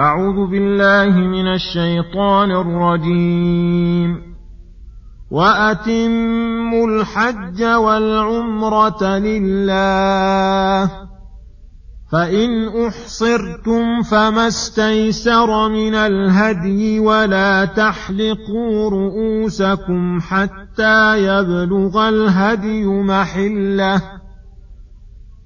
أعوذ بالله من الشيطان الرجيم. وأتموا الحج والعمرة لله. فإن أحصرتم فما استيسر من الهدي ولا تحلقوا رؤوسكم حتى يبلغ الهدي محلة.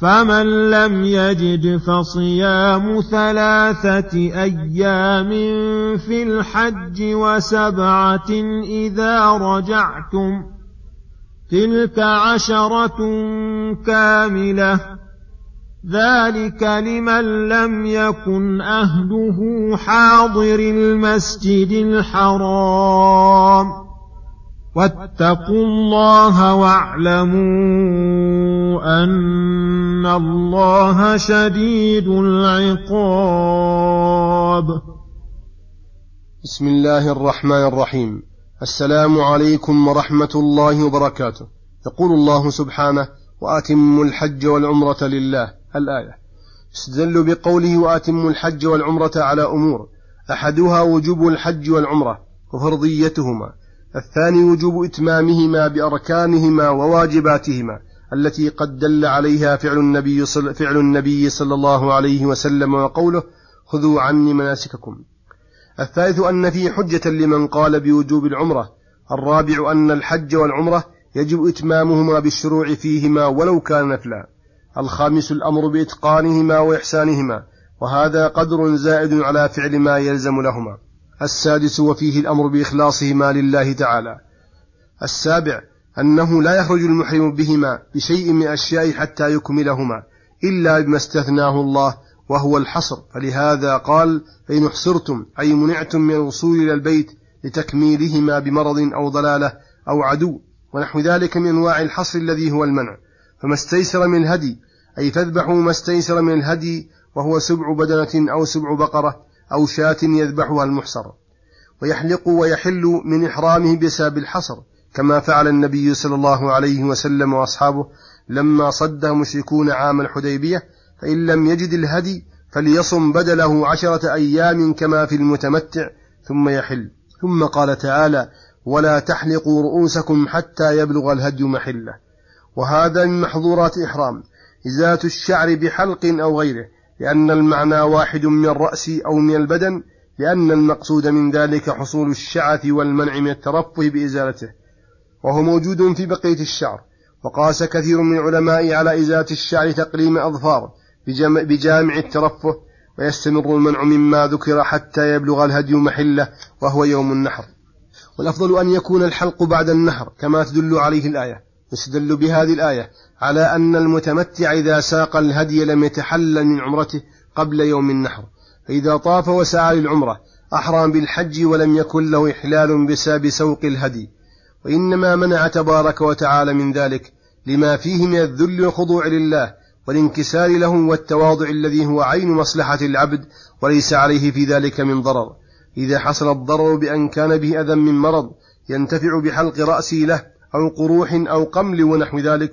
فمن لم يجد فصيام ثلاثة أيام في الحج وسبعة إذا رجعتم تلك عشرة كاملة. ذلك لمن لم يكن أهله حاضر المسجد الحرام. واتقوا الله واعلموا أن الله شديد العقاب. بسم الله الرحمن الرحيم. السلام عليكم ورحمة الله وبركاته. يقول الله سبحانه وأتموا الحج والعمرة لله. الآية استدلوا بقوله وأتموا الحج والعمرة على أمور. أحدها وجوب الحج والعمرة وفرضيتهما. الثاني وجوب إتمامهما بأركانهما وواجباتهما التي قد دل عليها فعل النبي صل فعل النبي صلى الله عليه وسلم وقوله خذوا عني مناسككم. الثالث أن فيه حجة لمن قال بوجوب العمرة. الرابع أن الحج والعمرة يجب إتمامهما بالشروع فيهما ولو كان نفلا. الخامس الأمر بإتقانهما وإحسانهما وهذا قدر زائد على فعل ما يلزم لهما. السادس وفيه الأمر بإخلاصهما لله تعالى. السابع أنه لا يخرج المحرم بهما بشيء من أشياء حتى يكملهما إلا بما استثناه الله وهو الحصر. فلهذا قال فإن احصرتم أي منعتم من الوصول إلى البيت لتكميلهما بمرض أو ضلالة أو عدو ونحو ذلك من أنواع الحصر الذي هو المنع. فما استيسر من الهدي أي فاذبحوا ما استيسر من الهدي وهو سبع بدنة أو سبع بقرة أو شاة يذبحها المحصر ويحلق ويحل من إحرامه بسبب الحصر كما فعل النبي صلى الله عليه وسلم وأصحابه لما صده مشركون عام الحديبية فإن لم يجد الهدي فليصم بدله عشرة أيام كما في المتمتع ثم يحل. ثم قال تعالى ولا تحلقوا رؤوسكم حتى يبلغ الهدي محلة وهذا من محظورات إحرام إزالة الشعر بحلق أو غيره. لأن المعنى واحد من الرأس أو من البدن لأن المقصود من ذلك حصول الشعث والمنع من الترفه بإزالته وهو موجود في بقية الشعر. وقاس كثير من العلماء على إزالة الشعر تقليم أظفار بجامع الترفه ويستمر المنع مما ذكر حتى يبلغ الهدي محله وهو يوم النحر. والأفضل أن يكون الحلق بعد النحر كما تدل عليه الآية. يستدل بهذه الآية على أن المتمتع إذا ساق الهدي لم يتحلل من عمرته قبل يوم النحر. فإذا طاف وسعى للعمرة أحرم بالحج ولم يكن له إحلال بسبب سوق الهدي. وإنما منع تبارك وتعالى من ذلك لما فيه من الذل والخضوع لله والانكسار له والتواضع الذي هو عين مصلحة العبد وليس عليه في ذلك من ضرر. إذا حصل الضرر بأن كان به أذى من مرض ينتفع بحلق رأسه له أو قروح أو قمل ونحو ذلك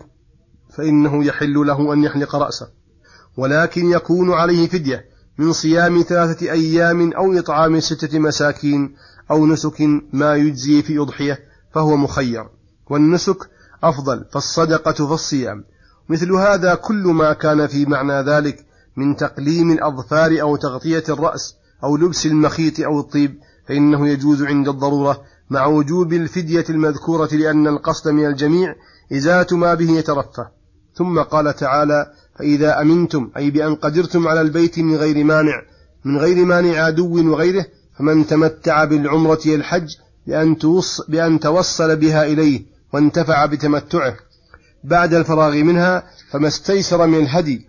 فإنه يحل له أن يحلق رأسه ولكن يكون عليه فدية من صيام ثلاثة أيام أو إطعام ستة مساكين أو نسك ما يجزي في أضحية فهو مخير والنسك أفضل فالصدقة فالصيام مثل هذا كل ما كان في معنى ذلك من تقليم الأظفار أو تغطية الرأس أو لبس المخيط أو الطيب فإنه يجوز عند الضرورة مع وجوب الفدية المذكورة لأن القصد من الجميع إزالة ما به يترفه ثم قال تعالى فإذا أمنتم أي بأن قدرتم على البيت من غير مانع من غير مانع عدو وغيره فمن تمتع بالعمرة الحج بأن, توص بأن توصل بها إليه وانتفع بتمتعه. بعد الفراغ منها فما استيسر من الهدي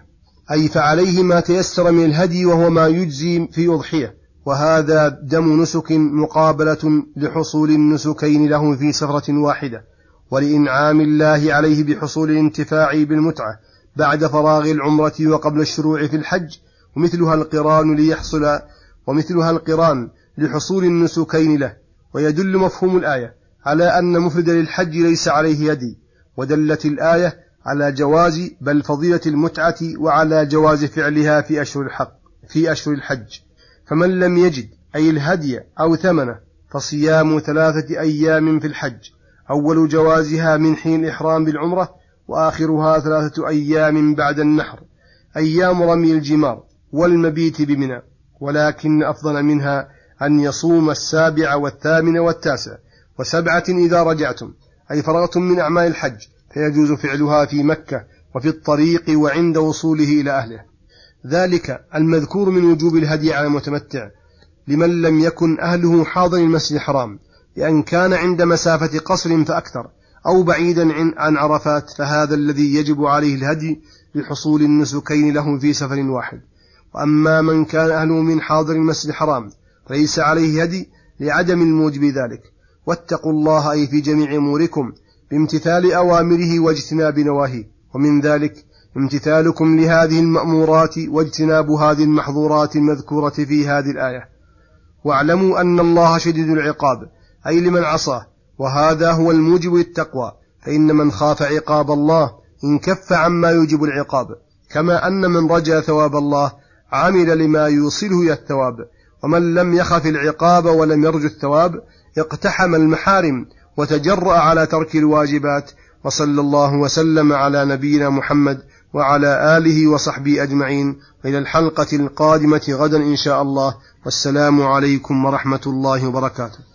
أي فعليه ما تيسر من الهدي وهو ما يجزي في أضحية. وهذا دم نسك مقابلة لحصول النسكين له في سفرة واحدة ولإنعام الله عليه بحصول الانتفاع بالمتعة بعد فراغ العمرة وقبل الشروع في الحج ومثلها القران ليحصل ومثلها القران لحصول النسكين له. ويدل مفهوم الآية على أن مفرد للحج ليس عليه يدي ودلت الآية على جواز بل فضيلة المتعة وعلى جواز فعلها في أشهر الحق في أشهر الحج. فمن لم يجد أي الهدي أو ثمنه فصيام ثلاثة أيام في الحج. أول جوازها من حين الإحرام بالعمرة وآخرها ثلاثة أيام بعد النحر. أيام رمي الجمار والمبيت بمنى ولكن أفضل منها أن يصوم السابع والثامن والتاسع. وسبعة إذا رجعتم أي فرغتم من أعمال الحج فيجوز فعلها في مكة وفي الطريق وعند وصوله إلى أهله. ذلك المذكور من وجوب الهدي على المتمتع لمن لم يكن أهله حاضر المسجد الحرام لأن كان عند مسافة قصر فأكثر أو بعيدا عن عرفات فهذا الذي يجب عليه الهدي لحصول النسكين له في سفر واحد. وأما من كان أهله من حاضر المسجد الحرام فليس عليه هدي لعدم الموجب ذلك. واتقوا الله أي في جميع أموركم بامتثال أوامره واجتناب نواهيه. ومن ذلك امتثالكم لهذه المأمورات واجتناب هذه المحظورات المذكورة في هذه الآية. واعلموا أن الله شديد العقاب أي لمن عصاه وهذا هو الموجب للتقوى فإن من خاف عقاب الله انكف عما يوجب العقاب كما أن من رجا ثواب الله عمل لما يوصله إلى الثواب ومن لم يخف العقاب ولم يرجو الثواب اقتحم المحارم وتجرأ على ترك الواجبات وصلى الله وسلم على نبينا محمد وعلى آله وصحبه أجمعين. إلى الحلقة القادمة غدا إن شاء الله. والسلام عليكم ورحمة الله وبركاته.